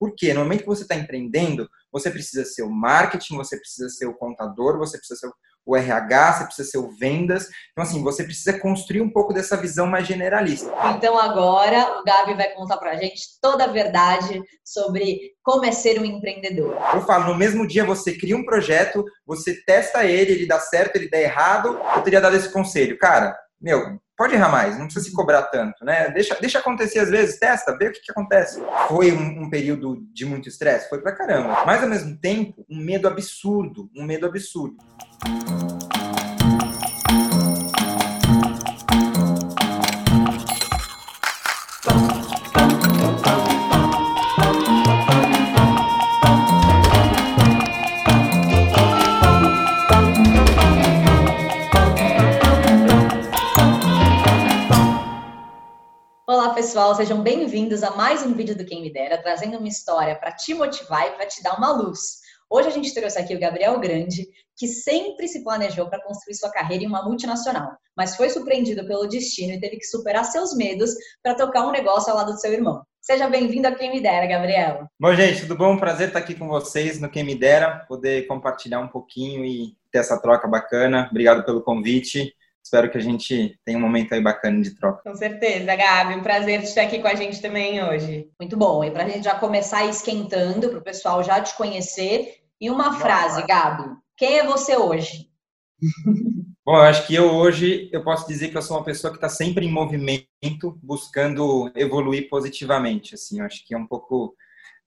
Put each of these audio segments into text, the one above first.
Porque no momento que você está empreendendo, você precisa ser o marketing, você precisa ser o contador, você precisa ser o RH, você precisa ser o vendas. Então, assim, você precisa construir um pouco dessa visão mais generalista. Então, agora o Gabi vai contar pra gente toda a verdade sobre como é ser um empreendedor. Eu falo, no mesmo dia você cria um projeto, você testa ele, ele dá certo, ele dá errado. Eu teria dado esse conselho. Cara, meu, pode errar mais, não precisa se cobrar tanto, né? Deixa, deixa acontecer às vezes, testa, vê o que, que acontece. Foi um, um período de muito estresse? Foi pra caramba. Mas ao mesmo tempo, um medo absurdo, um medo absurdo. Pessoal, sejam bem-vindos a mais um vídeo do Quem Me Dera, trazendo uma história para te motivar e para te dar uma luz. Hoje a gente trouxe aqui o Gabriel Grande, que sempre se planejou para construir sua carreira em uma multinacional, mas foi surpreendido pelo destino e teve que superar seus medos para tocar um negócio ao lado do seu irmão. Seja bem-vindo a Quem Me Dera, Gabriel. Bom, gente, tudo bom? Prazer estar aqui com vocês no Quem Me Dera, poder compartilhar um pouquinho e ter essa troca bacana. Obrigado pelo convite. Espero que a gente tenha um momento aí bacana de troca. Com certeza, Gabi. Um prazer estar aqui com a gente também hoje. Muito bom. E para a gente já começar esquentando, para o pessoal já te conhecer, e uma frase, Gabi. Quem é você hoje? Bom, eu acho que eu hoje eu posso dizer que eu sou uma pessoa que está sempre em movimento, buscando evoluir positivamente. Assim, eu acho que é um pouco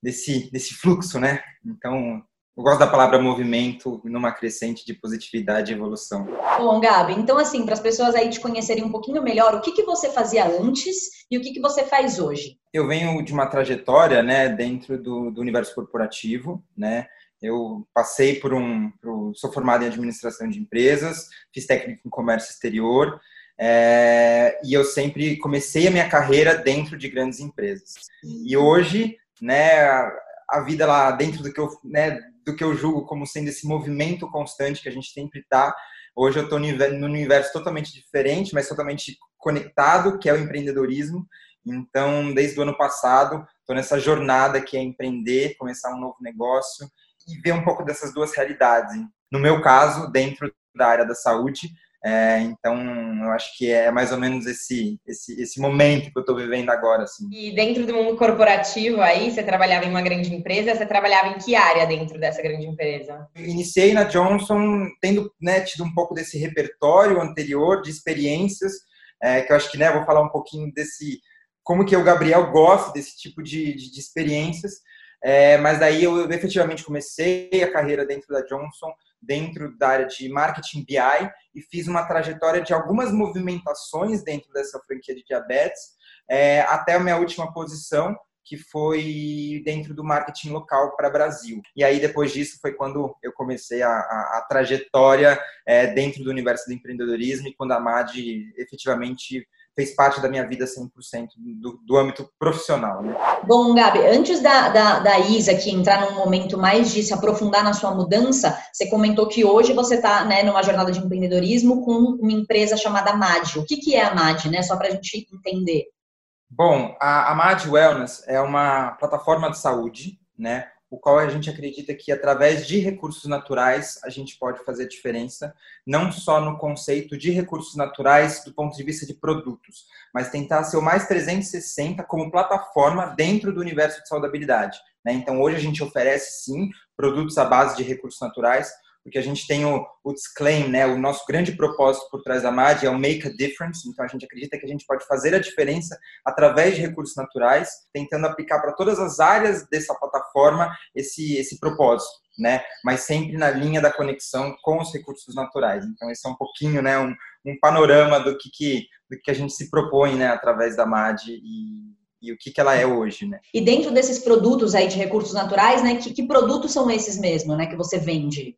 desse desse fluxo, né? Então eu gosto da palavra movimento numa crescente de positividade e evolução. Bom, Gabi, então assim, para as pessoas aí te conhecerem um pouquinho melhor, o que, que você fazia antes e o que, que você faz hoje? Eu venho de uma trajetória, né, dentro do, do universo corporativo, né, eu passei por um, por, sou formado em administração de empresas, fiz técnico em comércio exterior, é, e eu sempre comecei a minha carreira dentro de grandes empresas. E hoje, né, a vida lá dentro do que eu, né, do que eu julgo como sendo esse movimento constante que a gente sempre está. Hoje eu estou num universo totalmente diferente, mas totalmente conectado, que é o empreendedorismo. Então, desde o ano passado, estou nessa jornada que é empreender, começar um novo negócio e ver um pouco dessas duas realidades. No meu caso, dentro da área da saúde, é, então, eu acho que é mais ou menos esse, esse, esse momento que eu estou vivendo agora. Assim. E dentro do mundo corporativo aí, você trabalhava em uma grande empresa, você trabalhava em que área dentro dessa grande empresa? iniciei na Johnson tendo né, tido um pouco desse repertório anterior de experiências, é, que eu acho que né, vou falar um pouquinho desse, como que o Gabriel gosta desse tipo de, de, de experiências, é, mas daí eu efetivamente comecei a carreira dentro da Johnson, dentro da área de marketing BI e fiz uma trajetória de algumas movimentações dentro dessa franquia de diabetes, é, até a minha última posição, que foi dentro do marketing local para Brasil. E aí, depois disso, foi quando eu comecei a, a, a trajetória é, dentro do universo do empreendedorismo e quando a MAD efetivamente fez parte da minha vida 100% do, do âmbito profissional. Né? Bom, Gabi, antes da, da, da Isa aqui entrar num momento mais de se aprofundar na sua mudança, você comentou que hoje você está né, numa jornada de empreendedorismo com uma empresa chamada MAD. O que, que é a MAD, né? Só para a gente entender. Bom, a, a MAD Wellness é uma plataforma de saúde, né? O qual a gente acredita que através de recursos naturais a gente pode fazer diferença, não só no conceito de recursos naturais do ponto de vista de produtos, mas tentar ser o mais 360 como plataforma dentro do universo de saudabilidade. Né? Então, hoje a gente oferece sim produtos à base de recursos naturais, porque a gente tem o, o disclaim, né? O nosso grande propósito por trás da MAD é o make a difference. Então a gente acredita que a gente pode fazer a diferença através de recursos naturais, tentando aplicar para todas as áreas dessa plataforma esse esse propósito, né? Mas sempre na linha da conexão com os recursos naturais. Então esse é um pouquinho, né? Um, um panorama do que, que do que a gente se propõe, né? Através da MAD e e o que, que ela é hoje, né? E dentro desses produtos aí de recursos naturais, né, que, que produtos são esses mesmo, né, que você vende?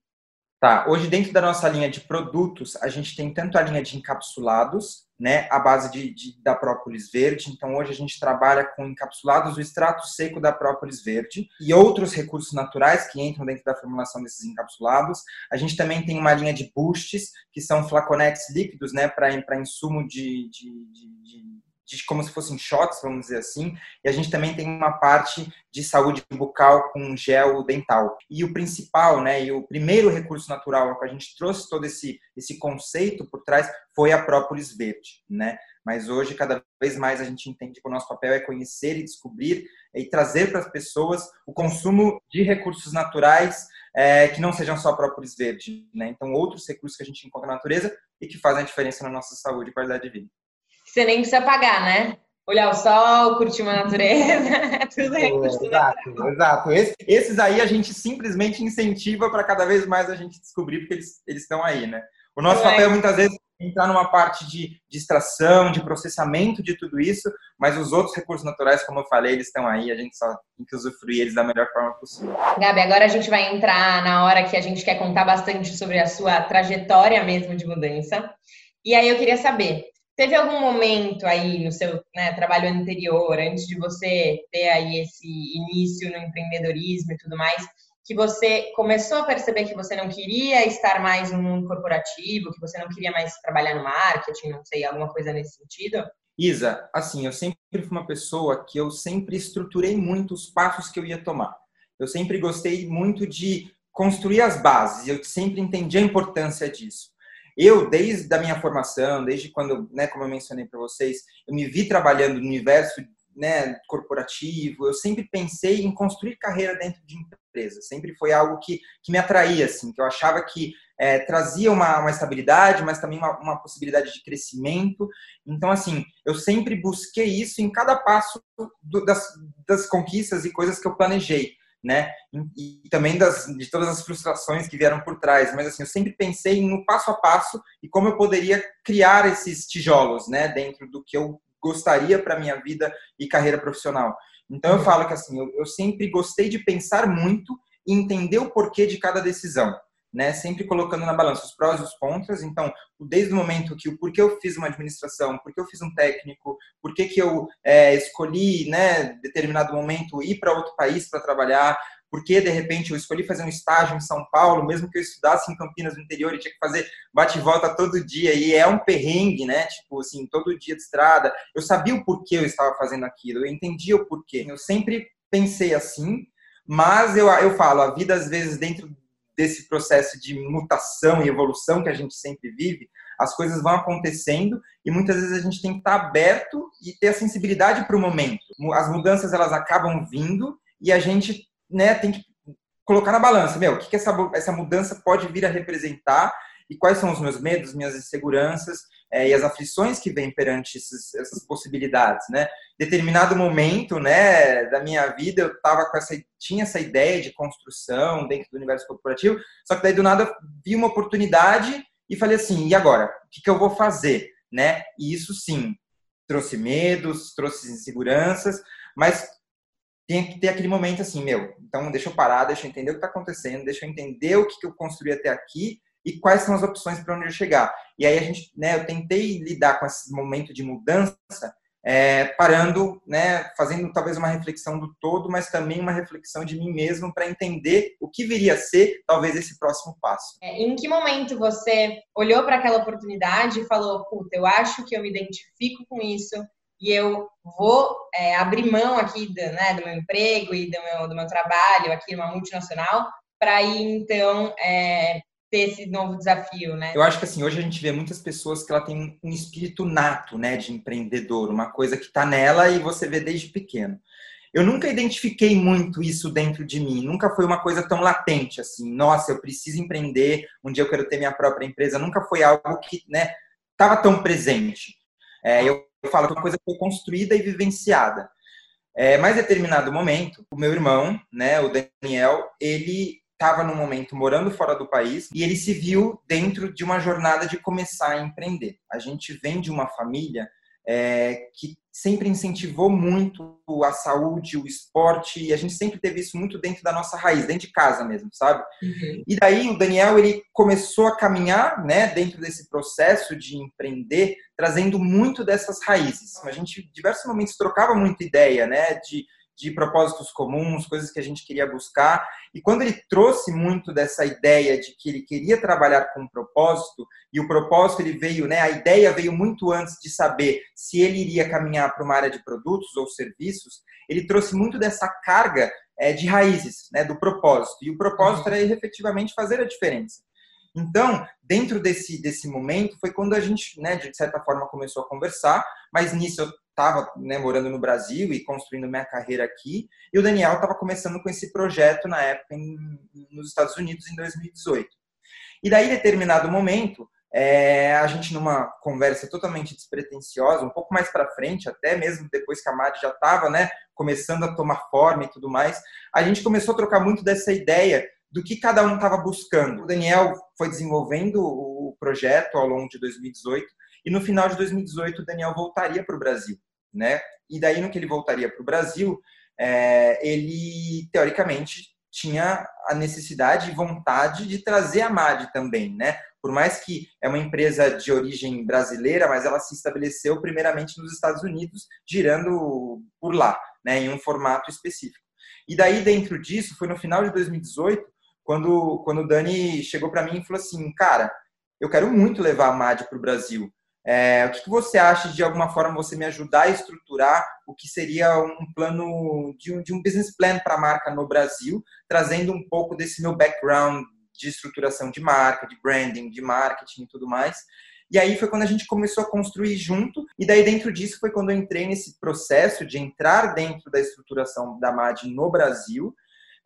Tá, hoje dentro da nossa linha de produtos, a gente tem tanto a linha de encapsulados, né, a base de, de, da própolis verde. Então, hoje a gente trabalha com encapsulados do extrato seco da própolis verde e outros recursos naturais que entram dentro da formulação desses encapsulados. A gente também tem uma linha de boosts, que são flaconetes líquidos, né, para insumo de, de, de como se fossem shots, vamos dizer assim, e a gente também tem uma parte de saúde bucal com gel dental. E o principal, né, e o primeiro recurso natural que a gente trouxe todo esse esse conceito por trás foi a própolis verde, né? Mas hoje cada vez mais a gente entende que o nosso papel é conhecer e descobrir e trazer para as pessoas o consumo de recursos naturais é, que não sejam só própolis verde, né? Então outros recursos que a gente encontra na natureza e que fazem a diferença na nossa saúde e qualidade de vida. Você nem precisa pagar, né? Olhar o sol, curtir uma natureza, é tudo recurso é, Exato, exato. Esse, esses aí a gente simplesmente incentiva para cada vez mais a gente descobrir, porque eles, estão aí, né? O nosso é. papel muitas vezes é entrar numa parte de, de extração, de processamento de tudo isso, mas os outros recursos naturais, como eu falei, eles estão aí, a gente só tem que usufruir eles da melhor forma possível. Gabi, agora a gente vai entrar na hora que a gente quer contar bastante sobre a sua trajetória mesmo de mudança. E aí eu queria saber, Teve algum momento aí no seu né, trabalho anterior, antes de você ter aí esse início no empreendedorismo e tudo mais, que você começou a perceber que você não queria estar mais no mundo corporativo, que você não queria mais trabalhar no marketing, não sei, alguma coisa nesse sentido? Isa, assim, eu sempre fui uma pessoa que eu sempre estruturei muito os passos que eu ia tomar. Eu sempre gostei muito de construir as bases, eu sempre entendi a importância disso. Eu, desde a minha formação, desde quando, né, como eu mencionei para vocês, eu me vi trabalhando no universo né, corporativo, eu sempre pensei em construir carreira dentro de empresa. Sempre foi algo que, que me atraía, assim, que eu achava que é, trazia uma, uma estabilidade, mas também uma, uma possibilidade de crescimento. Então, assim, eu sempre busquei isso em cada passo do, das, das conquistas e coisas que eu planejei né? E, também das, de todas as frustrações que vieram por trás. Mas assim, eu sempre pensei no passo a passo e como eu poderia criar esses tijolos, né? Dentro do que eu gostaria para minha vida e carreira profissional. Então eu falo que assim, eu, eu sempre gostei de pensar muito e entender o porquê de cada decisão né? Sempre colocando na balança os prós e os contras. Então, desde o momento que o porquê eu fiz uma administração, porquê eu fiz um técnico, porquê que eu é, escolhi, né, determinado momento ir para outro país para trabalhar, porque de repente eu escolhi fazer um estágio em São Paulo, mesmo que eu estudasse em Campinas no interior e tinha que fazer bate e volta todo dia e é um perrengue, né? Tipo assim, todo dia de estrada. Eu sabia o porquê eu estava fazendo aquilo, eu entendia o porquê. Eu sempre pensei assim, mas eu, eu falo, a vida às vezes dentro desse processo de mutação e evolução que a gente sempre vive, as coisas vão acontecendo e muitas vezes a gente tem que estar aberto e ter a sensibilidade para o momento. As mudanças elas acabam vindo e a gente né, tem que colocar na balança, meu, o que, que essa, essa mudança pode vir a representar e quais são os meus medos, minhas inseguranças é, e as aflições que vêm perante esses, essas possibilidades, né? Determinado momento, né, da minha vida, eu tava com essa, tinha essa ideia de construção dentro do universo corporativo, só que daí do nada vi uma oportunidade e falei assim, e agora? O que, que eu vou fazer, né? E isso sim trouxe medos, trouxe inseguranças, mas tem que ter aquele momento assim, meu, então deixa eu parar, deixa eu entender o que está acontecendo, deixa eu entender o que, que eu construí até aqui e quais são as opções para onde eu chegar. E aí a gente, né, eu tentei lidar com esse momento de mudança, é, parando, né, fazendo talvez uma reflexão do todo, mas também uma reflexão de mim mesmo para entender o que viria a ser talvez esse próximo passo. É, em que momento você olhou para aquela oportunidade e falou, puta, eu acho que eu me identifico com isso e eu vou é, abrir mão aqui do, né, do meu emprego e do meu, do meu trabalho aqui numa multinacional para ir então é, ter esse novo desafio, né? Eu acho que assim, hoje a gente vê muitas pessoas que ela tem um espírito nato, né, de empreendedor, uma coisa que está nela e você vê desde pequeno. Eu nunca identifiquei muito isso dentro de mim, nunca foi uma coisa tão latente assim, nossa, eu preciso empreender, um dia eu quero ter minha própria empresa, nunca foi algo que, né, estava tão presente. É, eu, falo que é uma coisa foi construída e vivenciada. É, mais determinado momento, o meu irmão, né, o Daniel, ele estava no momento morando fora do país e ele se viu dentro de uma jornada de começar a empreender. A gente vem de uma família é, que sempre incentivou muito a saúde, o esporte, e a gente sempre teve isso muito dentro da nossa raiz, dentro de casa mesmo, sabe? Uhum. E daí o Daniel, ele começou a caminhar, né, dentro desse processo de empreender, trazendo muito dessas raízes. A gente, em diversos momentos, trocava muita ideia, né, de de propósitos comuns, coisas que a gente queria buscar. E quando ele trouxe muito dessa ideia de que ele queria trabalhar com um propósito, e o propósito ele veio, né, a ideia veio muito antes de saber se ele iria caminhar para uma área de produtos ou serviços, ele trouxe muito dessa carga é, de raízes, né, do propósito. E o propósito era efetivamente fazer a diferença. Então, dentro desse, desse momento, foi quando a gente, né, de certa forma, começou a conversar, mas nisso eu estava né, morando no Brasil e construindo minha carreira aqui, e o Daniel estava começando com esse projeto na época em, nos Estados Unidos, em 2018. E daí, em determinado momento, é, a gente numa conversa totalmente despretensiosa, um pouco mais para frente, até mesmo depois que a Mari já estava né, começando a tomar forma e tudo mais, a gente começou a trocar muito dessa ideia do que cada um estava buscando. O Daniel foi desenvolvendo o projeto ao longo de 2018 e no final de 2018 o Daniel voltaria para o Brasil, né? E daí no que ele voltaria para o Brasil, é, ele teoricamente tinha a necessidade e vontade de trazer a MAD também, né? Por mais que é uma empresa de origem brasileira, mas ela se estabeleceu primeiramente nos Estados Unidos, girando por lá, né, em um formato específico. E daí dentro disso, foi no final de 2018, quando, quando o Dani chegou para mim e falou assim, cara, eu quero muito levar a MAD para o Brasil. É, o que, você acha de, de alguma forma você me ajudar a estruturar o que seria um plano de um, de um business plan para a marca no Brasil, trazendo um pouco desse meu background de estruturação de marca, de branding, de marketing e tudo mais. E aí foi quando a gente começou a construir junto, e daí dentro disso foi quando eu entrei nesse processo de entrar dentro da estruturação da MAD no Brasil,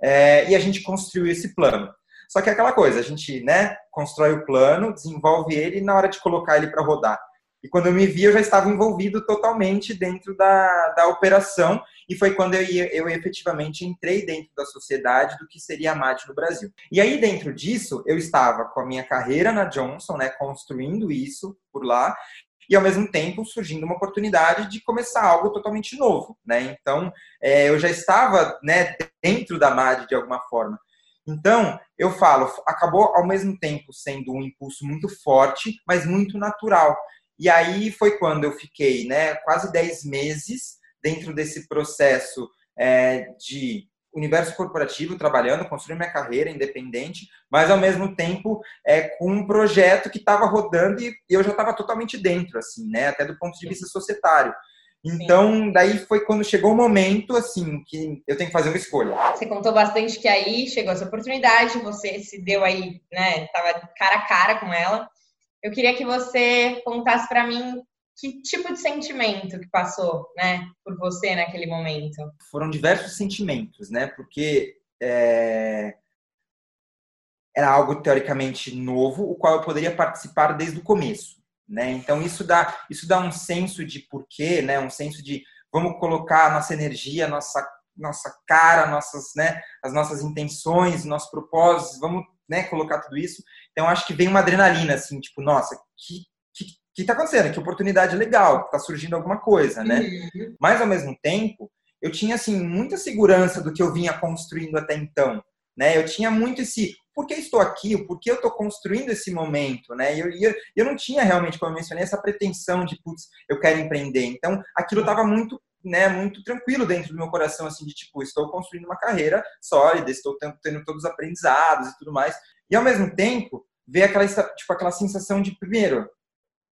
é, e a gente construiu esse plano. Só que é aquela coisa, a gente né, constrói o plano, desenvolve ele e na hora de colocar ele para rodar. E quando eu me vi, eu já estava envolvido totalmente dentro da, da operação, e foi quando eu, eu efetivamente entrei dentro da sociedade do que seria a MAD no Brasil. E aí, dentro disso, eu estava com a minha carreira na Johnson, né, construindo isso por lá, e ao mesmo tempo surgindo uma oportunidade de começar algo totalmente novo, né? Então, é, eu já estava né, dentro da MAD de alguma forma. Então, eu falo, acabou ao mesmo tempo sendo um impulso muito forte, mas muito natural. E aí foi quando eu fiquei né, quase 10 meses dentro desse processo é, de universo corporativo, trabalhando, construindo minha carreira independente, mas ao mesmo tempo é, com um projeto que estava rodando e eu já estava totalmente dentro, assim, né? Até do ponto de vista societário. Então, daí foi quando chegou o momento, assim, que eu tenho que fazer uma escolha. Você contou bastante que aí chegou essa oportunidade, você se deu aí, né? Tava cara a cara com ela. Eu queria que você contasse para mim que tipo de sentimento que passou, né, por você naquele momento? Foram diversos sentimentos, né? Porque é... era algo teoricamente novo, o qual eu poderia participar desde o começo, né? Então isso dá isso dá um senso de porquê, né? Um senso de vamos colocar nossa energia, nossa nossa cara, nossas, né, as nossas intenções, nossos propósitos, vamos, né, colocar tudo isso. Então acho que vem uma adrenalina assim, tipo, nossa, que que está acontecendo? Que oportunidade legal, está surgindo alguma coisa, né? Uhum. Mas ao mesmo tempo, eu tinha assim muita segurança do que eu vinha construindo até então, né? Eu tinha muito esse por que estou aqui, por que eu estou construindo esse momento, né? E eu, eu, eu não tinha realmente, como eu mencionei, essa pretensão de putz, eu quero empreender. Então, aquilo estava muito né, muito tranquilo dentro do meu coração, assim, de tipo, estou construindo uma carreira sólida, estou tendo, tendo todos os aprendizados e tudo mais. E ao mesmo tempo, ver aquela, tipo, aquela sensação de, primeiro,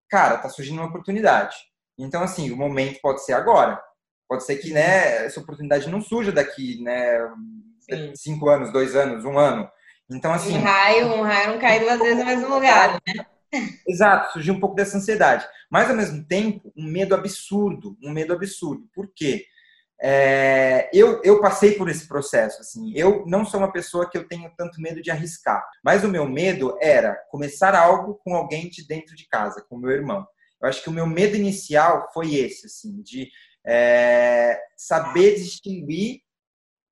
cara, tá surgindo uma oportunidade. Então, assim, o momento pode ser agora. Pode ser que, né, essa oportunidade não surja daqui, né, Sim. cinco anos, dois anos, um ano. Então, assim... Um raio, um raio não cai duas vezes no mesmo lugar, né? Exato, surgiu um pouco dessa ansiedade. Mas, ao mesmo tempo, um medo absurdo, um medo absurdo. Por quê? É, eu, eu passei por esse processo, assim, eu não sou uma pessoa que eu tenho tanto medo de arriscar, mas o meu medo era começar algo com alguém de dentro de casa, com meu irmão. Eu acho que o meu medo inicial foi esse, assim, de é, saber distinguir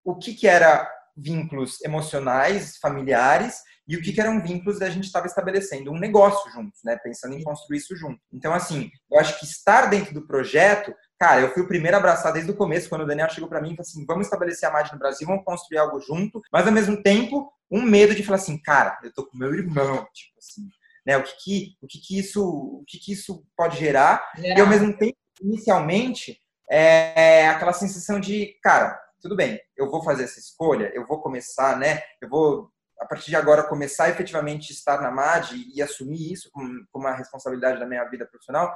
o que, que era vínculos emocionais, familiares, e o que, que eram vínculos da gente estava estabelecendo um negócio juntos, né? Pensando em construir isso junto. Então, assim, eu acho que estar dentro do projeto Cara, eu fui o primeiro a abraçar desde o começo, quando o Daniel chegou para mim e falou assim: vamos estabelecer a margem no Brasil, vamos construir algo junto, mas ao mesmo tempo, um medo de falar assim, cara, eu tô com meu irmão, tipo assim, né? O que que, o que, que isso, o que que isso pode gerar? gerar. E ao mesmo tempo, inicialmente, é aquela sensação de, cara, tudo bem, eu vou fazer essa escolha, eu vou começar, né? Eu vou a partir de agora começar a efetivamente estar na MAD e assumir isso como, como uma responsabilidade da minha vida profissional.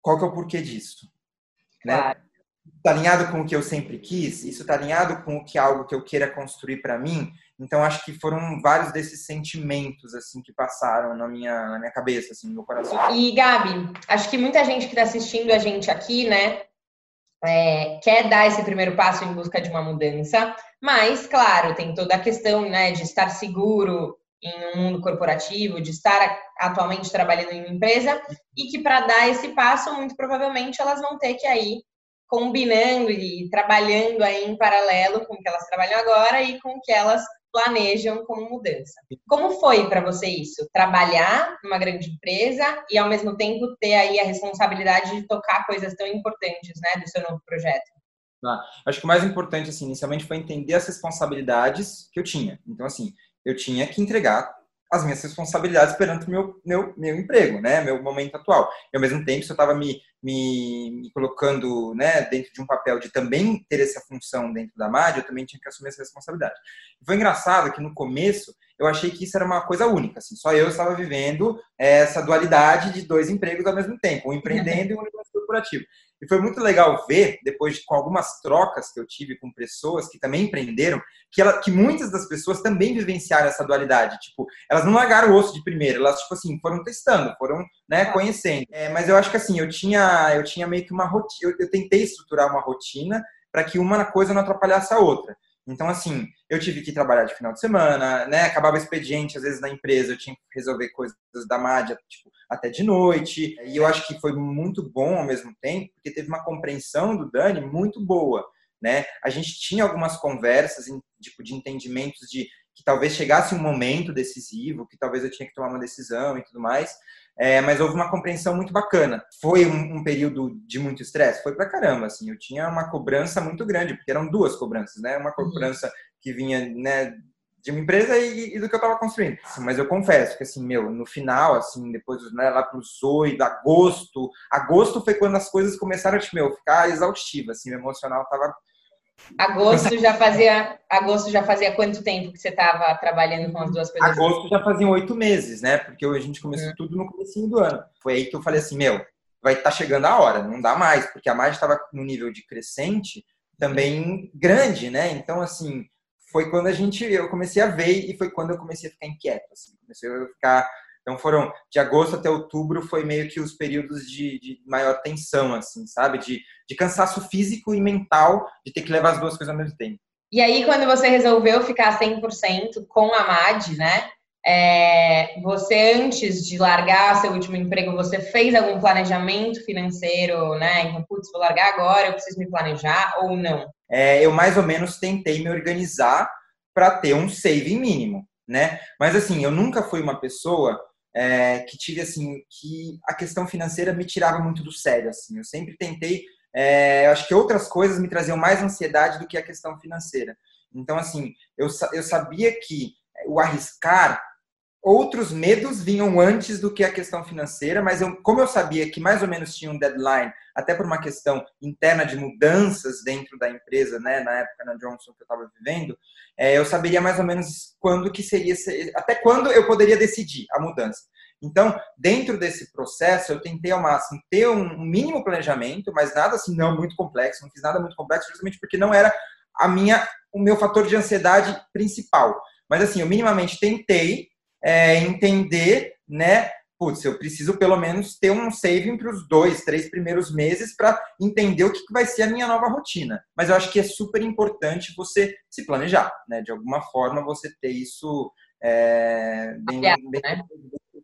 Qual que é o porquê disso? Né? Claro. Está alinhado com o que eu sempre quis? Isso está alinhado com o que é algo que eu queira construir para mim? Então acho que foram vários desses sentimentos assim que passaram na minha na minha cabeça, assim, no meu coração. E Gabi, acho que muita gente que está assistindo a gente aqui, né, é, quer dar esse primeiro passo em busca de uma mudança, mas claro, tem toda a questão, né, de estar seguro em um mundo corporativo, de estar atualmente trabalhando em uma empresa e que para dar esse passo, muito provavelmente elas vão ter que aí combinando e trabalhando aí em paralelo com o que elas trabalham agora e com o que elas planejam como mudança. Como foi para você isso? Trabalhar numa grande empresa e ao mesmo tempo ter aí a responsabilidade de tocar coisas tão importantes, né, do seu novo projeto? Ah, acho que o mais importante, assim, inicialmente foi entender as responsabilidades que eu tinha. Então, assim, eu tinha que entregar as minhas responsabilidades perante o meu, meu, meu emprego, né, meu momento atual. E, ao mesmo tempo, se eu estava me, me, me, colocando né, dentro de um papel de também ter essa função dentro da MAD, eu também tinha que assumir essa responsabilidade. Foi engraçado que, no começo, eu achei que isso era uma coisa única, assim, só eu estava vivendo essa dualidade de dois empregos ao mesmo tempo, um empreendendo e um corporativo. E foi muito legal ver, depois de, com algumas trocas que eu tive com pessoas que também empreenderam, que, ela, que muitas das pessoas também vivenciaram essa dualidade. Tipo, elas não largaram o osso de primeiro, elas, tipo assim, foram testando, foram, né, conhecendo. É, mas eu acho que, assim, eu tinha, eu tinha meio que uma rotina, eu, eu tentei estruturar uma rotina para que uma coisa não atrapalhasse a outra. Então, assim, eu tive que trabalhar de final de semana, né? Acabava expediente, às vezes, na empresa, eu tinha que resolver coisas da MAD, tipo, até de noite. E eu acho que foi muito bom ao mesmo tempo, porque teve uma compreensão do Dani muito boa, né? A gente tinha algumas conversas, tipo, de entendimentos de que talvez chegasse um momento decisivo, que talvez eu tinha que tomar uma decisão e tudo mais. É, mas houve uma compreensão muito bacana. Foi um, um período de muito estresse? Foi pra caramba, assim. Eu tinha uma cobrança muito grande, porque eram duas cobranças, né? Uma uhum. Que vinha, né, de uma empresa e, e do que eu estava construindo. Mas eu confesso que, assim, meu, no final, assim, depois, né, lá os oito, agosto, agosto foi quando as coisas começaram a, tipo, meu, ficar exaustiva, assim, o emocional tava Agosto já fazia. Agosto já fazia quanto tempo que você estava trabalhando com as duas coisas? Agosto já fazia oito meses, né? Porque a gente começou hum. tudo no começo do ano. Foi aí que eu falei assim, meu, vai estar tá chegando a hora, não dá mais, porque a margem estava no nível de crescente também grande, né? Então, assim, foi quando a gente, eu comecei a ver e foi quando eu comecei a ficar inquieto, assim, comecei a ficar então foram de agosto até outubro foi meio que os períodos de, de maior tensão, assim, sabe? De, de cansaço físico e mental de ter que levar as duas coisas ao mesmo tempo. E aí, quando você resolveu ficar 100% com a MAD, né? É, você, antes de largar seu último emprego, você fez algum planejamento financeiro, né? Então, putz, vou largar agora, eu preciso me planejar ou não? É, eu mais ou menos tentei me organizar para ter um saving mínimo, né? Mas assim, eu nunca fui uma pessoa é, que tive assim que a questão financeira me tirava muito do sério assim eu sempre tentei é, acho que outras coisas me traziam mais ansiedade do que a questão financeira então assim eu, eu sabia que o arriscar outros medos vinham antes do que a questão financeira, mas eu, como eu sabia que mais ou menos tinha um deadline, até por uma questão interna de mudanças dentro da empresa, né, na época na Johnson que eu estava vivendo, é, eu saberia mais ou menos quando que seria, até quando eu poderia decidir a mudança. Então, dentro desse processo, eu tentei ao máximo ter um mínimo planejamento, mas nada assim não muito complexo, não fiz nada muito complexo, justamente porque não era a minha, o meu fator de ansiedade principal. Mas assim, eu minimamente tentei é, entender, né? Putz, eu preciso pelo menos ter um saving para os dois, três primeiros meses para entender o que vai ser a minha nova rotina. Mas eu acho que é super importante você se planejar, né? De alguma forma você ter isso é, bem, bem, né?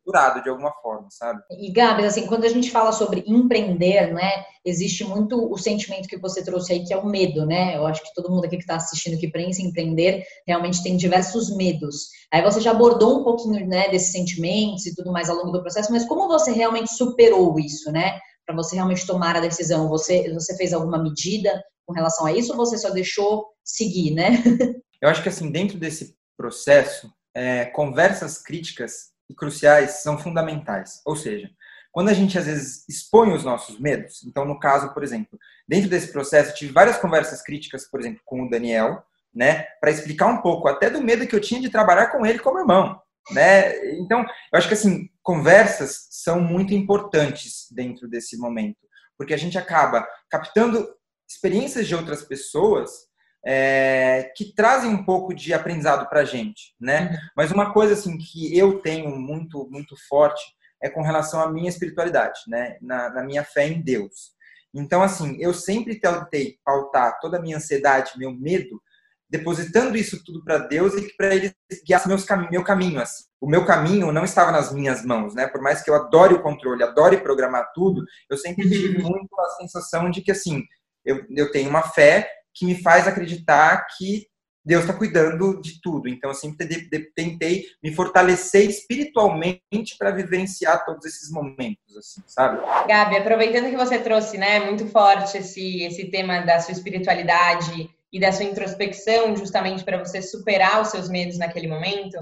Estruturado de alguma forma, sabe? E Gabs, assim, quando a gente fala sobre empreender, né, existe muito o sentimento que você trouxe aí, que é o medo, né? Eu acho que todo mundo aqui que está assistindo que pensa em empreender realmente tem diversos medos. Aí você já abordou um pouquinho, né, desses sentimentos e tudo mais ao longo do processo, mas como você realmente superou isso, né? Para você realmente tomar a decisão, você você fez alguma medida com relação a isso ou você só deixou seguir, né? Eu acho que assim dentro desse processo, é, conversas críticas e cruciais são fundamentais. Ou seja, quando a gente às vezes expõe os nossos medos, então no caso, por exemplo, dentro desse processo, tive várias conversas críticas, por exemplo, com o Daniel, né, para explicar um pouco até do medo que eu tinha de trabalhar com ele como irmão, né? Então, eu acho que assim, conversas são muito importantes dentro desse momento, porque a gente acaba captando experiências de outras pessoas é, que trazem um pouco de aprendizado para a gente, né? Uhum. Mas uma coisa assim que eu tenho muito muito forte é com relação à minha espiritualidade, né? Na, na minha fé em Deus. Então, assim, eu sempre tentei pautar toda a minha ansiedade, meu medo, depositando isso tudo para Deus e para Ele guiar meus cam meu caminho. Assim. O meu caminho não estava nas minhas mãos, né? Por mais que eu adore o controle, adore programar tudo, eu sempre uhum. tive muito a sensação de que, assim, eu, eu tenho uma fé que me faz acreditar que Deus está cuidando de tudo. Então, eu sempre tentei me fortalecer espiritualmente para vivenciar todos esses momentos, assim, sabe? Gabi, aproveitando que você trouxe, né, muito forte esse, esse tema da sua espiritualidade e da sua introspecção, justamente para você superar os seus medos naquele momento,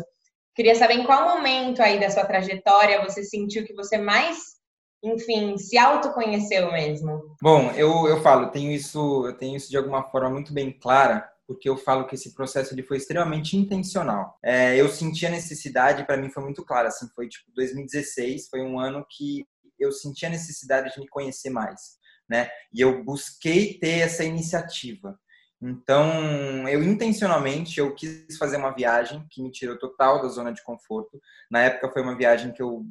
queria saber em qual momento aí da sua trajetória você sentiu que você mais enfim, se autoconheceu mesmo? Bom, eu, eu falo, tenho isso, eu tenho isso de alguma forma muito bem clara, porque eu falo que esse processo ele foi extremamente intencional. É, eu senti a necessidade, para mim foi muito claro, assim, foi tipo 2016, foi um ano que eu senti a necessidade de me conhecer mais, né? E eu busquei ter essa iniciativa. Então, eu intencionalmente eu quis fazer uma viagem que me tirou total da zona de conforto. Na época foi uma viagem que eu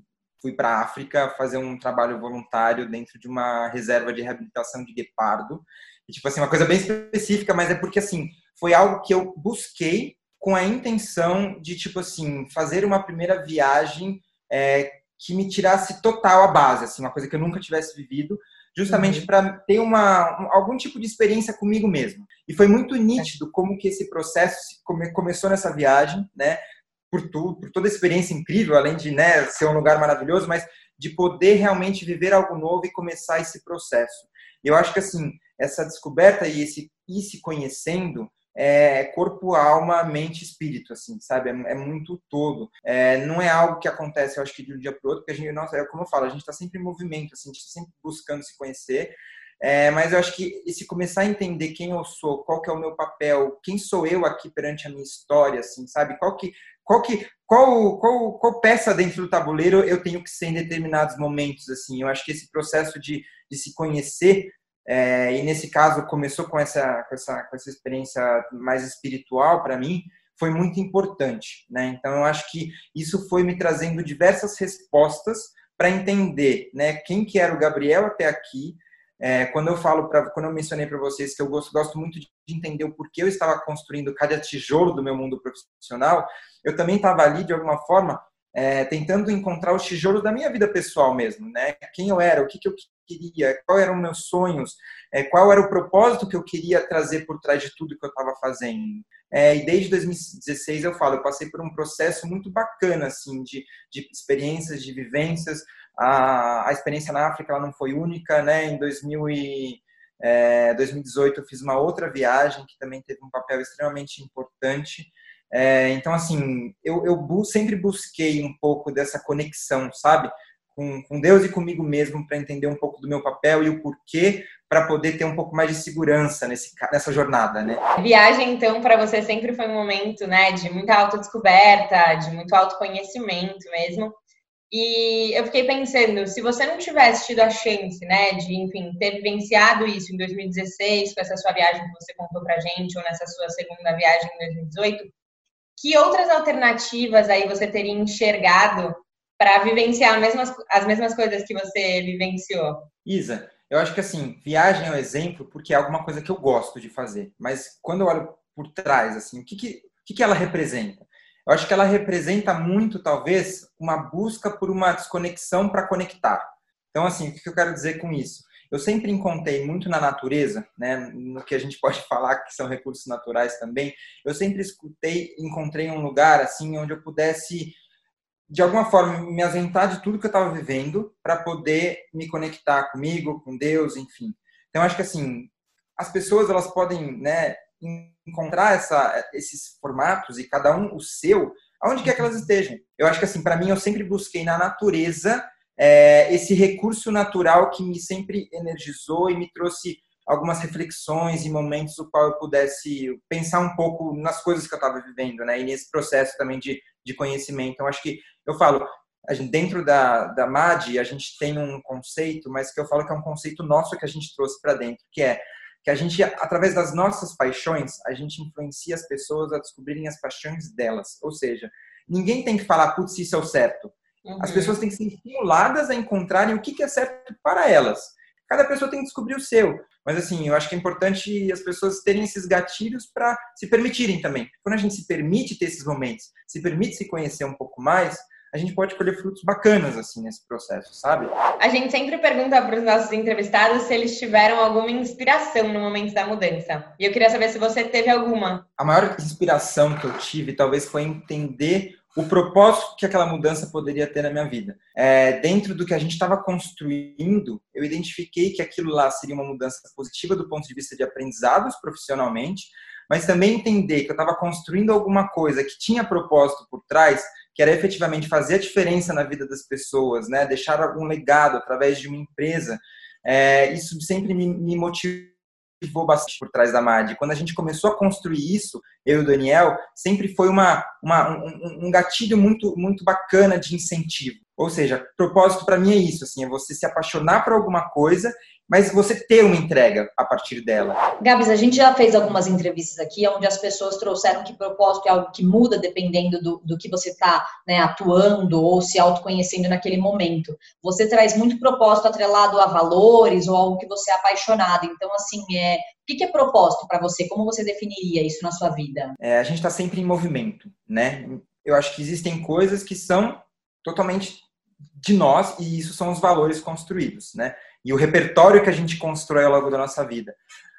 fui para a África fazer um trabalho voluntário dentro de uma reserva de reabilitação de guepardo. E, tipo assim, uma coisa bem específica, mas é porque, assim, foi algo que eu busquei com a intenção de, tipo assim, fazer uma primeira viagem é, que me tirasse total a base, assim, uma coisa que eu nunca tivesse vivido, justamente uhum. para ter uma algum tipo de experiência comigo mesmo. E foi muito nítido como que esse processo come, começou nessa viagem, né? Por tudo, por toda a experiência incrível, além de né, ser um lugar maravilhoso, mas de poder realmente viver algo novo e começar esse processo. Eu acho que assim essa descoberta e esse ir se conhecendo é corpo, alma, mente, espírito, assim, sabe? É, é muito todo. É, não é algo que acontece, eu acho que de um dia para outro, porque a gente, nossa, é como eu falo, a gente está sempre em movimento, assim, a gente está sempre buscando se conhecer. É, mas eu acho que se começar a entender quem eu sou, qual que é o meu papel, quem sou eu aqui perante a minha história, assim, sabe? Qual que, qual que, qual, qual, qual peça dentro do tabuleiro eu tenho que ser em determinados momentos, assim. Eu acho que esse processo de, de se conhecer é, e nesse caso começou com essa, com essa, com essa experiência mais espiritual para mim, foi muito importante, né? Então eu acho que isso foi me trazendo diversas respostas para entender, né, quem que era o Gabriel até aqui. É, quando eu falo para, quando eu mencionei para vocês que eu gosto, gosto muito de entender o porquê eu estava construindo cada tijolo do meu mundo profissional, eu também estava ali de alguma forma é, tentando encontrar os tijolos da minha vida pessoal mesmo, né? Quem eu era, o que, que eu queria, quais eram meus sonhos, é, qual era o propósito que eu queria trazer por trás de tudo que eu estava fazendo. É, e desde 2016 eu falo, eu passei por um processo muito bacana, assim, de, de experiências, de vivências. A, a experiência na África ela não foi única, né? Em 2000 e, é, 2018 eu fiz uma outra viagem que também teve um papel extremamente importante. É, então, assim, eu, eu sempre busquei um pouco dessa conexão, sabe? Com, com Deus e comigo mesmo para entender um pouco do meu papel e o porquê para poder ter um pouco mais de segurança nesse, nessa jornada, né? A viagem, então, para você sempre foi um momento, né, de muita autodescoberta, de muito autoconhecimento mesmo. E eu fiquei pensando, se você não tivesse tido a chance, né, de, enfim, ter vivenciado isso em 2016, com essa sua viagem que você contou pra gente, ou nessa sua segunda viagem em 2018, que outras alternativas aí você teria enxergado para vivenciar mesmas, as mesmas coisas que você vivenciou? Isa, eu acho que assim, viagem é um exemplo porque é alguma coisa que eu gosto de fazer. Mas quando eu olho por trás, assim, o que, que, o que, que ela representa? Eu acho que ela representa muito, talvez, uma busca por uma desconexão para conectar. Então, assim, o que eu quero dizer com isso? eu sempre encontrei muito na natureza, né, no que a gente pode falar que são recursos naturais também, eu sempre escutei, encontrei um lugar assim onde eu pudesse de alguma forma me ausentar de tudo que eu estava vivendo para poder me conectar comigo, com Deus, enfim. Então acho que assim, as pessoas elas podem, né, encontrar essa, esses formatos e cada um o seu, aonde quer que elas estejam. Eu acho que assim, para mim eu sempre busquei na natureza é, esse recurso natural que me sempre energizou e me trouxe algumas reflexões e momentos no qual eu pudesse pensar um pouco nas coisas que eu estava vivendo, né? E nesse processo também de, de conhecimento. Então, acho que eu falo, gente, dentro da, da MAD, a gente tem um conceito, mas que eu falo que é um conceito nosso que a gente trouxe para dentro, que é que a gente, através das nossas paixões, a gente influencia as pessoas a descobrirem as paixões delas. Ou seja, ninguém tem que falar, putz, isso é o certo. Uhum. As pessoas têm que ser estimuladas a encontrarem o que é certo para elas. Cada pessoa tem que descobrir o seu. Mas, assim, eu acho que é importante as pessoas terem esses gatilhos para se permitirem também. Quando a gente se permite ter esses momentos, se permite se conhecer um pouco mais, a gente pode colher frutos bacanas, assim, nesse processo, sabe? A gente sempre pergunta para os nossos entrevistados se eles tiveram alguma inspiração no momento da mudança. E eu queria saber se você teve alguma. A maior inspiração que eu tive, talvez, foi entender o propósito que aquela mudança poderia ter na minha vida. É, dentro do que a gente estava construindo, eu identifiquei que aquilo lá seria uma mudança positiva do ponto de vista de aprendizados profissionalmente, mas também entender que eu estava construindo alguma coisa que tinha propósito por trás, que era efetivamente fazer a diferença na vida das pessoas, né? deixar algum legado através de uma empresa. É, isso sempre me, me motivou bastante por trás da MAD. Quando a gente começou a construir isso, eu e o Daniel, sempre foi uma, uma um, um gatilho muito, muito bacana de incentivo. Ou seja, propósito para mim é isso, assim, é você se apaixonar por alguma coisa mas você ter uma entrega a partir dela. Gabs, a gente já fez algumas entrevistas aqui onde as pessoas trouxeram que propósito é algo que muda dependendo do, do que você está né, atuando ou se autoconhecendo naquele momento. Você traz muito propósito atrelado a valores ou algo que você é apaixonado. Então, assim, é, o que é propósito para você? Como você definiria isso na sua vida? É, a gente está sempre em movimento, né? Eu acho que existem coisas que são totalmente de nós e isso são os valores construídos, né? E o repertório que a gente constrói ao longo da nossa vida.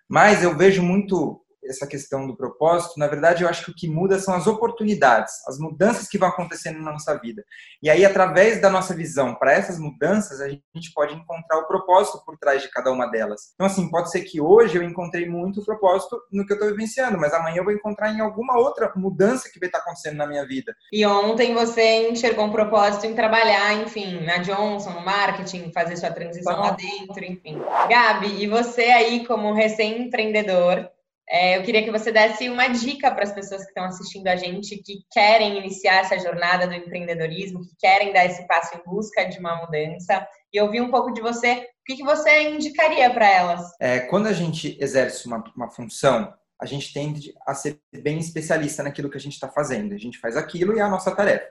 Mas eu vejo muito essa questão do propósito, na verdade, eu acho que o que muda são as oportunidades, as mudanças que vão acontecendo na nossa vida. E aí, através da nossa visão para essas mudanças, a gente pode encontrar o propósito por trás de cada uma delas. Então, assim, pode ser que hoje eu encontrei muito propósito no que eu estou vivenciando, mas amanhã eu vou encontrar em alguma outra mudança que vai estar acontecendo na minha vida. E ontem você enxergou um propósito em trabalhar, enfim, na Johnson, no marketing, fazer sua transição lá dentro, enfim. Gabi, e você aí, como recém-empreendedor, é, eu queria que você desse uma dica para as pessoas que estão assistindo a gente, que querem iniciar essa jornada do empreendedorismo, que querem dar esse passo em busca de uma mudança, e ouvir um pouco de você, o que, que você indicaria para elas? É, quando a gente exerce uma, uma função, a gente tende a ser bem especialista naquilo que a gente está fazendo. A gente faz aquilo e é a nossa tarefa.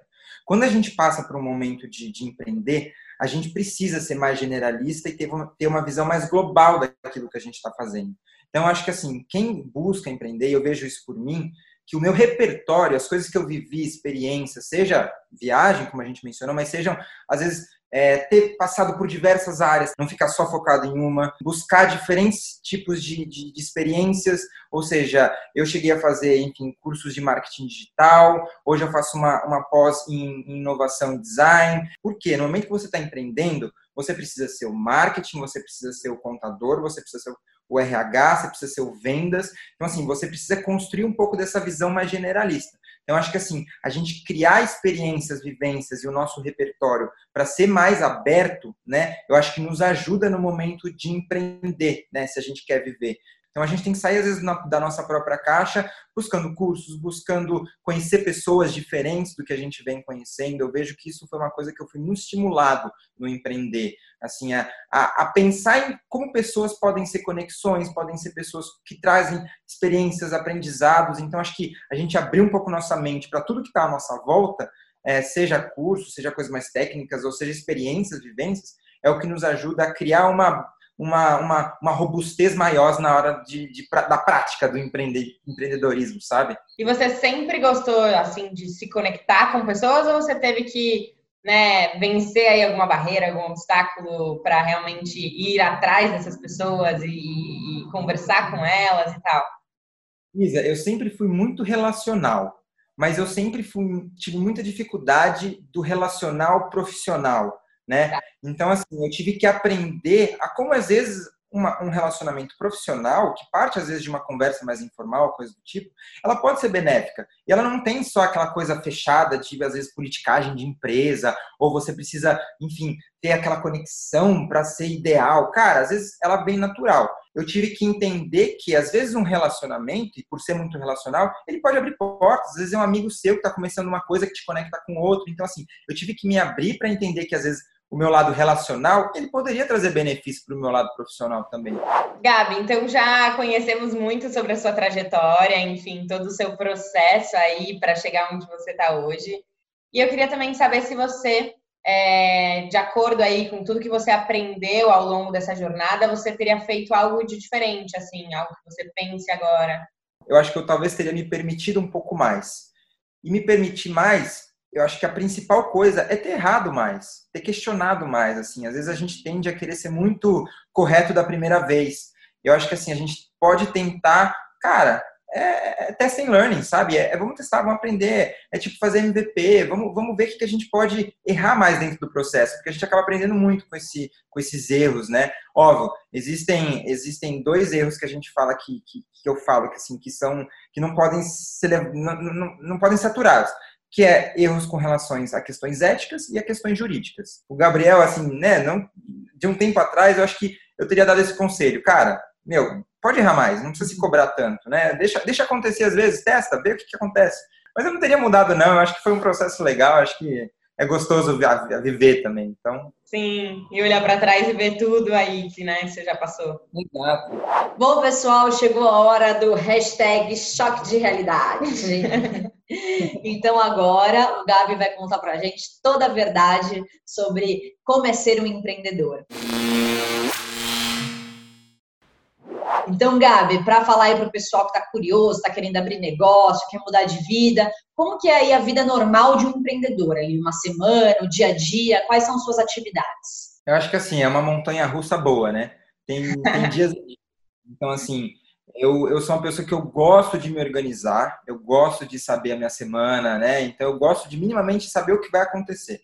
Quando a gente passa por um momento de, de empreender, a gente precisa ser mais generalista e ter uma, ter uma visão mais global daquilo que a gente está fazendo. Então, acho que assim, quem busca empreender, eu vejo isso por mim, que o meu repertório, as coisas que eu vivi, experiências, seja viagem, como a gente mencionou, mas sejam, às vezes, é, ter passado por diversas áreas, não ficar só focado em uma, buscar diferentes tipos de, de, de, experiências, ou seja, eu cheguei a fazer, enfim, cursos de marketing digital, hoje eu faço uma, uma pós em, em inovação e design, porque no momento que você está empreendendo, você precisa ser o marketing, você precisa ser o contador, você precisa ser o o RH, você precisa ser o vendas. Então, assim, você precisa construir um pouco dessa visão mais generalista. Então, acho que, assim, a gente criar experiências, vivências e o nosso repertório para ser mais aberto, né, eu acho que nos ajuda no momento de empreender, né, se a gente quer viver. Então a gente tem que sair às vezes da nossa própria caixa, buscando cursos, buscando conhecer pessoas diferentes do que a gente vem conhecendo. Eu vejo que isso foi uma coisa que eu fui muito estimulado no empreender, assim, a, a, pensar em como pessoas podem ser conexões, podem ser pessoas que trazem experiências, aprendizados. Então acho que a gente abriu um pouco nossa mente para tudo que está à nossa volta, é, seja curso, seja coisas mais técnicas, ou seja experiências, vivências, é o que nos ajuda a criar uma uma, uma, uma robustez maior na hora de, de, da prática do empreendedorismo, sabe? E você sempre gostou, assim, de se conectar com pessoas ou você teve que né, vencer aí alguma barreira, algum obstáculo para realmente ir atrás dessas pessoas e, e, conversar com elas e tal? Isa, eu sempre fui muito relacional, mas eu sempre fui, tive muita dificuldade do relacional profissional né? Tá. Então, assim, eu tive que aprender a como, às vezes, uma, um relacionamento profissional, que parte às vezes de uma conversa mais informal, coisa do tipo, ela pode ser benéfica. E ela não tem só aquela coisa fechada de, às vezes, politicagem de empresa, ou você precisa, enfim, ter aquela conexão para ser ideal. Cara, às vezes ela é bem natural. Eu tive que entender que, às vezes, um relacionamento, e por ser muito relacional, ele pode abrir portas. Às vezes é um amigo seu que está começando uma coisa que te conecta com outro. Então, assim, eu tive que me abrir para entender que, às vezes, o meu lado relacional, ele poderia trazer benefício para o meu lado profissional também. Gabi, então já conhecemos muito sobre a sua trajetória, enfim, todo o seu processo aí para chegar onde você está hoje. E eu queria também saber se você, é, de acordo aí com tudo que você aprendeu ao longo dessa jornada, você teria feito algo de diferente, assim, algo que você pense agora. Eu acho que eu talvez teria me permitido um pouco mais. E me permitir mais eu acho que a principal coisa é ter errado mais, ter questionado mais, assim. Às vezes a gente tende a querer ser muito correto da primeira vez. Eu acho que, assim, a gente pode tentar, cara, é, é testing learning, sabe? É, é, vamos testar, vamos aprender, é tipo fazer MVP, vamos, vamos ver o que, que a gente pode errar mais dentro do processo, porque a gente acaba aprendendo muito com, esse, com esses erros, né? Óbvio, existem, existem dois erros que a gente fala que, que, que eu falo que, assim, que são, que não podem ser, não, não, não podem ser aturados que é erros com relações a questões éticas e a questões jurídicas. O Gabriel, assim, né, não, de um tempo atrás, eu acho que eu teria dado esse conselho, cara, meu, pode errar mais, não precisa se cobrar tanto, né? Deixa, deixa acontecer às vezes, testa, vê o que, que acontece. Mas eu não teria mudado, não, eu acho que foi um processo legal, acho que é gostoso viver também, então... Sim, e olhar para trás e ver tudo aí que né, você já passou. Exato. Bom, pessoal, chegou a hora do hashtag choque de realidade. Então agora o Gabi vai contar para a gente toda a verdade sobre como é ser um empreendedor. Então, Gabi, para falar aí para o pessoal que está curioso, está querendo abrir negócio, quer mudar de vida, como que é aí a vida normal de um empreendedor? Aí uma semana, o dia a dia, quais são suas atividades? Eu acho que assim, é uma montanha russa boa, né? Tem, tem dias. Então, assim, eu, eu sou uma pessoa que eu gosto de me organizar, eu gosto de saber a minha semana, né? Então eu gosto de minimamente saber o que vai acontecer.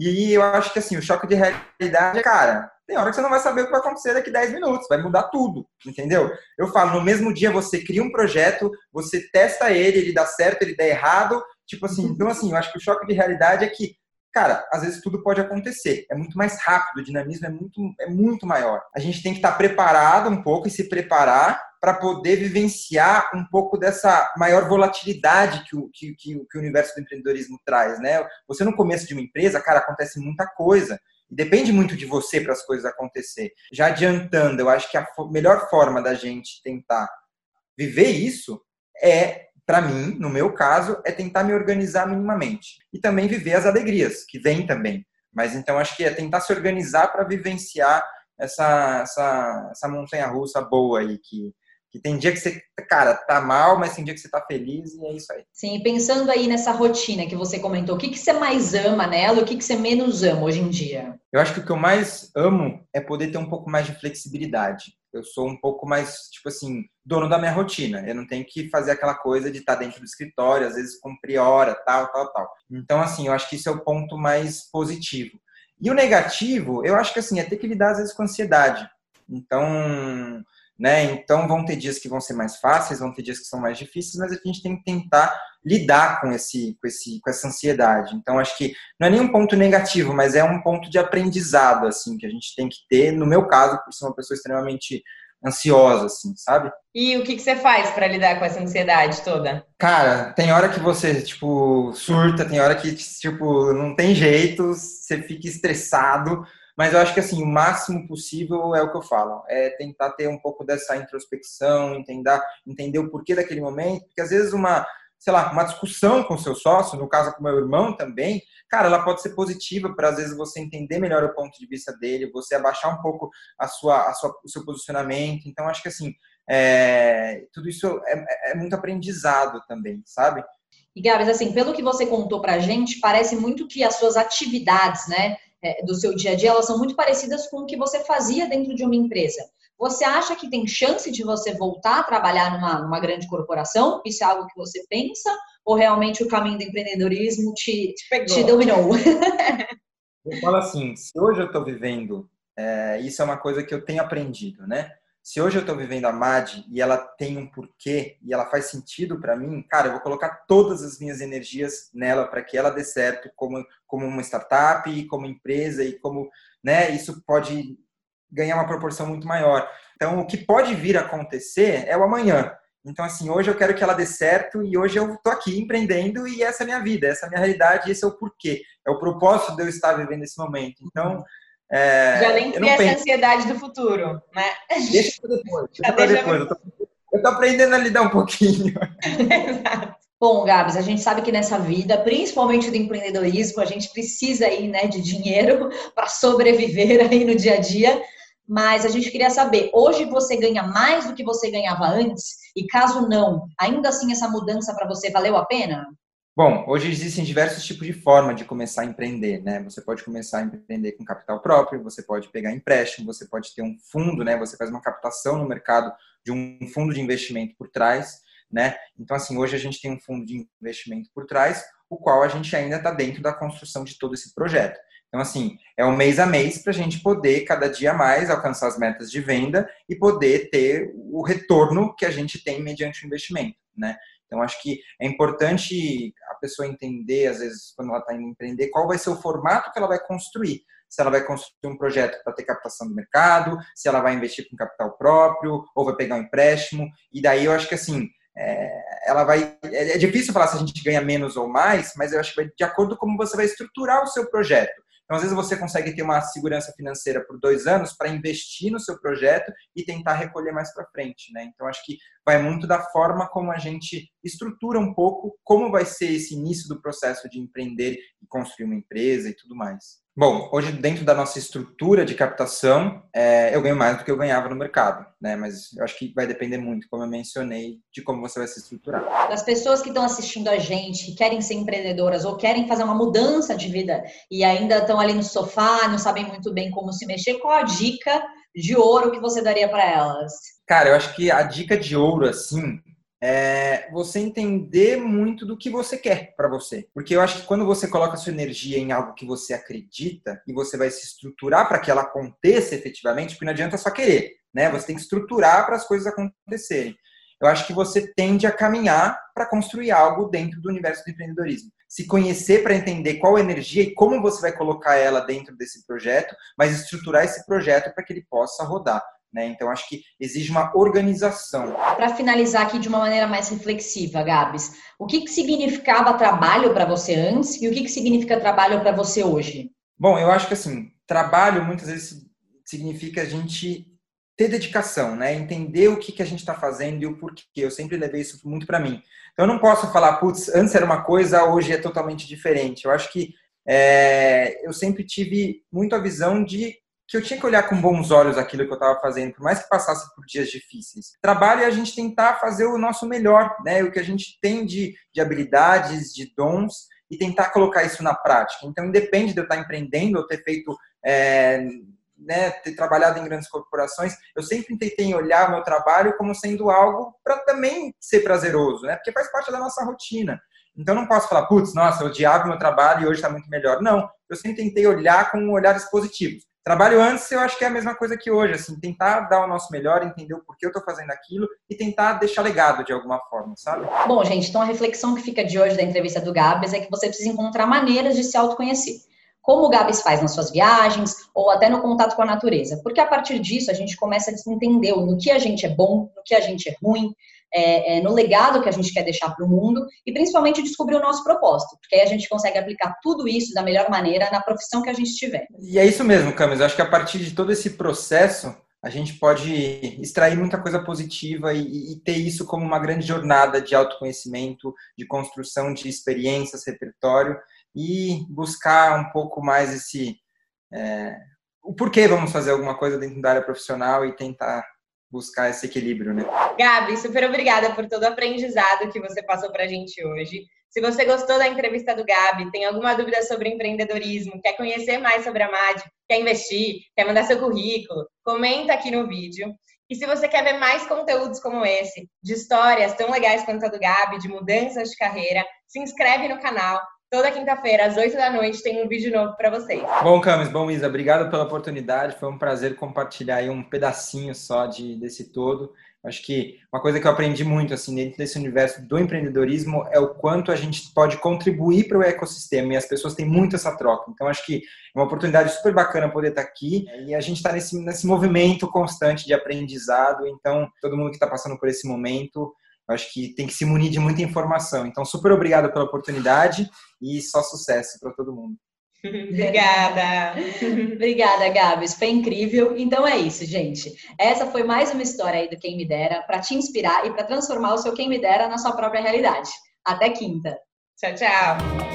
E eu acho que assim, o choque de realidade é, cara, tem hora que você não vai saber o que vai acontecer daqui 10 minutos, vai mudar tudo, entendeu? Eu falo, no mesmo dia você cria um projeto, você testa ele, ele dá certo, ele dá errado, tipo assim, então assim, eu acho que o choque de realidade é que cara, às vezes tudo pode acontecer. É muito mais rápido, o dinamismo é muito, é muito maior. A gente tem que estar preparado um pouco e se preparar para poder vivenciar um pouco dessa maior volatilidade que o, que, que, que o universo do empreendedorismo traz, né? Você no começo de uma empresa, cara, acontece muita coisa. E depende muito de você para as coisas acontecer. Já adiantando, eu acho que a melhor forma da gente tentar viver isso é para mim, no meu caso, é tentar me organizar minimamente e também viver as alegrias que vêm também. Mas então acho que é tentar se organizar para vivenciar essa, essa, essa montanha russa boa aí que que tem dia que você, cara, tá mal, mas tem dia que você tá feliz e é isso aí. Sim, pensando aí nessa rotina que você comentou, o que, que você mais ama nela, o que, que você menos ama hoje em dia? Eu acho que o que eu mais amo é poder ter um pouco mais de flexibilidade. Eu sou um pouco mais, tipo assim, dono da minha rotina. Eu não tenho que fazer aquela coisa de estar dentro do escritório, às vezes cumprir hora, tal, tal, tal. Então, assim, eu acho que isso é o ponto mais positivo. E o negativo, eu acho que, assim, é ter que lidar, às vezes, com ansiedade. Então, né? Então vão ter dias que vão ser mais fáceis, vão ter dias que são mais difíceis, mas a gente tem que tentar lidar com esse, com esse, com essa ansiedade. Então acho que não é nem um ponto negativo, mas é um ponto de aprendizado assim que a gente tem que ter. No meu caso, por ser uma pessoa extremamente ansiosa, assim, sabe? E o que, que você faz para lidar com essa ansiedade toda? Cara, tem hora que você, tipo, surta, tem hora que, tipo, não tem jeito, você fica estressado, mas eu acho que assim, o máximo possível é o que eu falo, é tentar ter um pouco dessa introspecção, entender, entender o porquê daquele momento, porque às vezes uma, sei lá, uma discussão com seu sócio, no caso com meu irmão também, cara, ela pode ser positiva para às vezes você entender melhor o ponto de vista dele, você abaixar um pouco a sua, a sua, o seu posicionamento. Então, acho que assim, é, tudo isso é, é, muito aprendizado também, sabe? E Gabs, assim, pelo que você contou para a gente, parece muito que as suas atividades, né, do seu dia a dia, elas são muito parecidas com o que você fazia dentro de uma empresa. Você acha que tem chance de você voltar a trabalhar numa, numa grande corporação? Isso é algo que você pensa? Ou realmente o caminho do empreendedorismo te, te, te dominou? eu falo assim, se hoje eu estou vivendo é, isso é uma coisa que eu tenho aprendido, né? Se hoje eu estou vivendo a MAD e ela tem um porquê e ela faz sentido para mim, cara, eu vou colocar todas as minhas energias nela para que ela dê certo como, como uma startup, como empresa e como, né, isso pode ganhar uma proporção muito maior. Então, o que pode vir a acontecer é o amanhã. Então, assim, hoje eu quero que ela dê certo e hoje eu tô aqui empreendendo e essa é a minha vida, essa é a minha realidade, esse é o porquê, é o propósito de eu estar vivendo esse momento. Então, é, Já nem cria essa ansiedade do futuro, né? Deixa para depois. Deixa pra depois. Eu, tô aprendendo a lidar um pouquinho. Exato. Bom, Gabs, a gente sabe que nessa vida, principalmente do empreendedorismo, a gente precisa aí, né, de dinheiro para sobreviver aí no dia a dia. Mas a gente queria saber, hoje você ganha mais do que você ganhava antes? E caso não, ainda assim essa mudança para você valeu a pena? Bom, hoje existem diversos tipos de forma de começar a empreender, né? Você pode começar a empreender com capital próprio, você pode pegar empréstimo, você pode ter um fundo, né? Você faz uma captação no mercado de um fundo de investimento por trás, né? Então, assim, hoje a gente tem um fundo de investimento por trás, o qual a gente ainda está dentro da construção de todo esse projeto. Então, assim, é um mês a mês para a gente poder, cada dia mais, alcançar as metas de venda e poder ter o retorno que a gente tem mediante o investimento, né? Então, acho que é importante a pessoa entender, às vezes, quando ela está indo empreender, qual vai ser o formato que ela vai construir. Se ela vai construir um projeto para ter captação do mercado, se ela vai investir com capital próprio, ou vai pegar um empréstimo. E daí eu acho que, assim, é, ela vai. É, é difícil falar se a gente ganha menos ou mais, mas eu acho que vai de acordo com como você vai estruturar o seu projeto. Então, às vezes, você consegue ter uma segurança financeira por dois anos para investir no seu projeto e tentar recolher mais para frente. Né? Então, acho que vai muito da forma como a gente estrutura um pouco como vai ser esse início do processo de empreender e construir uma empresa e tudo mais. Bom, hoje dentro da nossa estrutura de captação, é, eu ganho mais do que eu ganhava no mercado, né? Mas eu acho que vai depender muito, como eu mencionei, de como você vai se estruturar. Das pessoas que estão assistindo a gente, que querem ser empreendedoras ou querem fazer uma mudança de vida e ainda estão ali no sofá, não sabem muito bem como se mexer, qual a dica de ouro que você daria para elas? Cara, eu acho que a dica de ouro, assim, é você entender muito do que você quer para você. Porque eu acho que quando você coloca sua energia em algo que você acredita e você vai se estruturar para que ela aconteça efetivamente, porque não adianta só querer, né? Você tem que estruturar para as coisas acontecerem. Eu acho que você tende a caminhar para construir algo dentro do universo do empreendedorismo. Se conhecer para entender qual energia e como você vai colocar ela dentro desse projeto, mas estruturar esse projeto para que ele possa rodar. Né? Então, acho que exige uma organização. Para finalizar aqui de uma maneira mais reflexiva, Gabs, o que, que significava trabalho para você antes e o que, que significa trabalho para você hoje? Bom, eu acho que assim, trabalho muitas vezes significa a gente ter dedicação, né? Entender o que, que a gente está fazendo e o porquê. Eu sempre levei isso muito para mim. Então, eu não posso falar, putz, antes era uma coisa, hoje é totalmente diferente. Eu acho que é, eu sempre tive muito a visão de que eu tinha que olhar com bons olhos aquilo que eu estava fazendo, por mais que passasse por dias difíceis. Trabalho é a gente tentar fazer o nosso melhor, né? O que a gente tem de, de habilidades, de dons, e tentar colocar isso na prática. Então, independe de eu estar empreendendo ou ter feito, é, né, ter trabalhado em grandes corporações, eu sempre tentei olhar meu trabalho como sendo algo para também ser prazeroso, né? Porque faz parte da nossa rotina. Então, não posso falar, putz, nossa, eu odiava meu trabalho e hoje está muito melhor. Não, eu sempre tentei olhar com olhares positivos. Trabalho antes, eu acho que é a mesma coisa que hoje, assim, tentar dar o nosso melhor, entender o porquê eu estou fazendo aquilo e tentar deixar legado de alguma forma, sabe? Bom, gente, então a reflexão que fica de hoje da entrevista do Gabs é que você precisa encontrar maneiras de se autoconhecer. Como o Gabs faz nas suas viagens ou até no contato com a natureza. Porque a partir disso a gente começa a entender no que a gente é bom, no que a gente é ruim, é, é, no legado que a gente quer deixar para o mundo e principalmente descobrir o nosso propósito, porque aí a gente consegue aplicar tudo isso da melhor maneira na profissão que a gente tiver. E é isso mesmo, Camis. Eu acho que a partir de todo esse processo a gente pode extrair muita coisa positiva e, e, ter isso como uma grande jornada de autoconhecimento, de construção de experiências, repertório e buscar um pouco mais esse é, o porquê vamos fazer alguma coisa dentro da área profissional e tentar buscar esse equilíbrio, né? Gabi, super obrigada por todo o aprendizado que você passou para a gente hoje. Se você gostou da entrevista do Gabi, tem alguma dúvida sobre empreendedorismo, quer conhecer mais sobre a MAD, quer investir, quer mandar seu currículo, comenta aqui no vídeo. E se você quer ver mais conteúdos como esse, de histórias tão legais quanto a do Gabi, de mudanças de carreira, se inscreve no canal, Toda quinta-feira, às 8 da noite, tem um vídeo novo para vocês. Bom, Camis, bom, Isa, obrigado pela oportunidade. Foi um prazer compartilhar aí um pedacinho só de, desse todo. Acho que uma coisa que eu aprendi muito assim dentro desse universo do empreendedorismo é o quanto a gente pode contribuir para o ecossistema e as pessoas têm muito essa troca. Então acho que é uma oportunidade super bacana poder estar aqui e a gente está nesse, nesse movimento constante de aprendizado. Então todo mundo que está passando por esse momento acho que tem que se munir de muita informação. Então super obrigado pela oportunidade e só sucesso para todo mundo. Obrigada. Obrigada, Gabs. Foi incrível. Então é isso, gente. Essa foi mais uma história aí do Quem Me Dera para te inspirar e para transformar o seu Quem Me Dera na sua própria realidade. Até quinta. Tchau, tchau.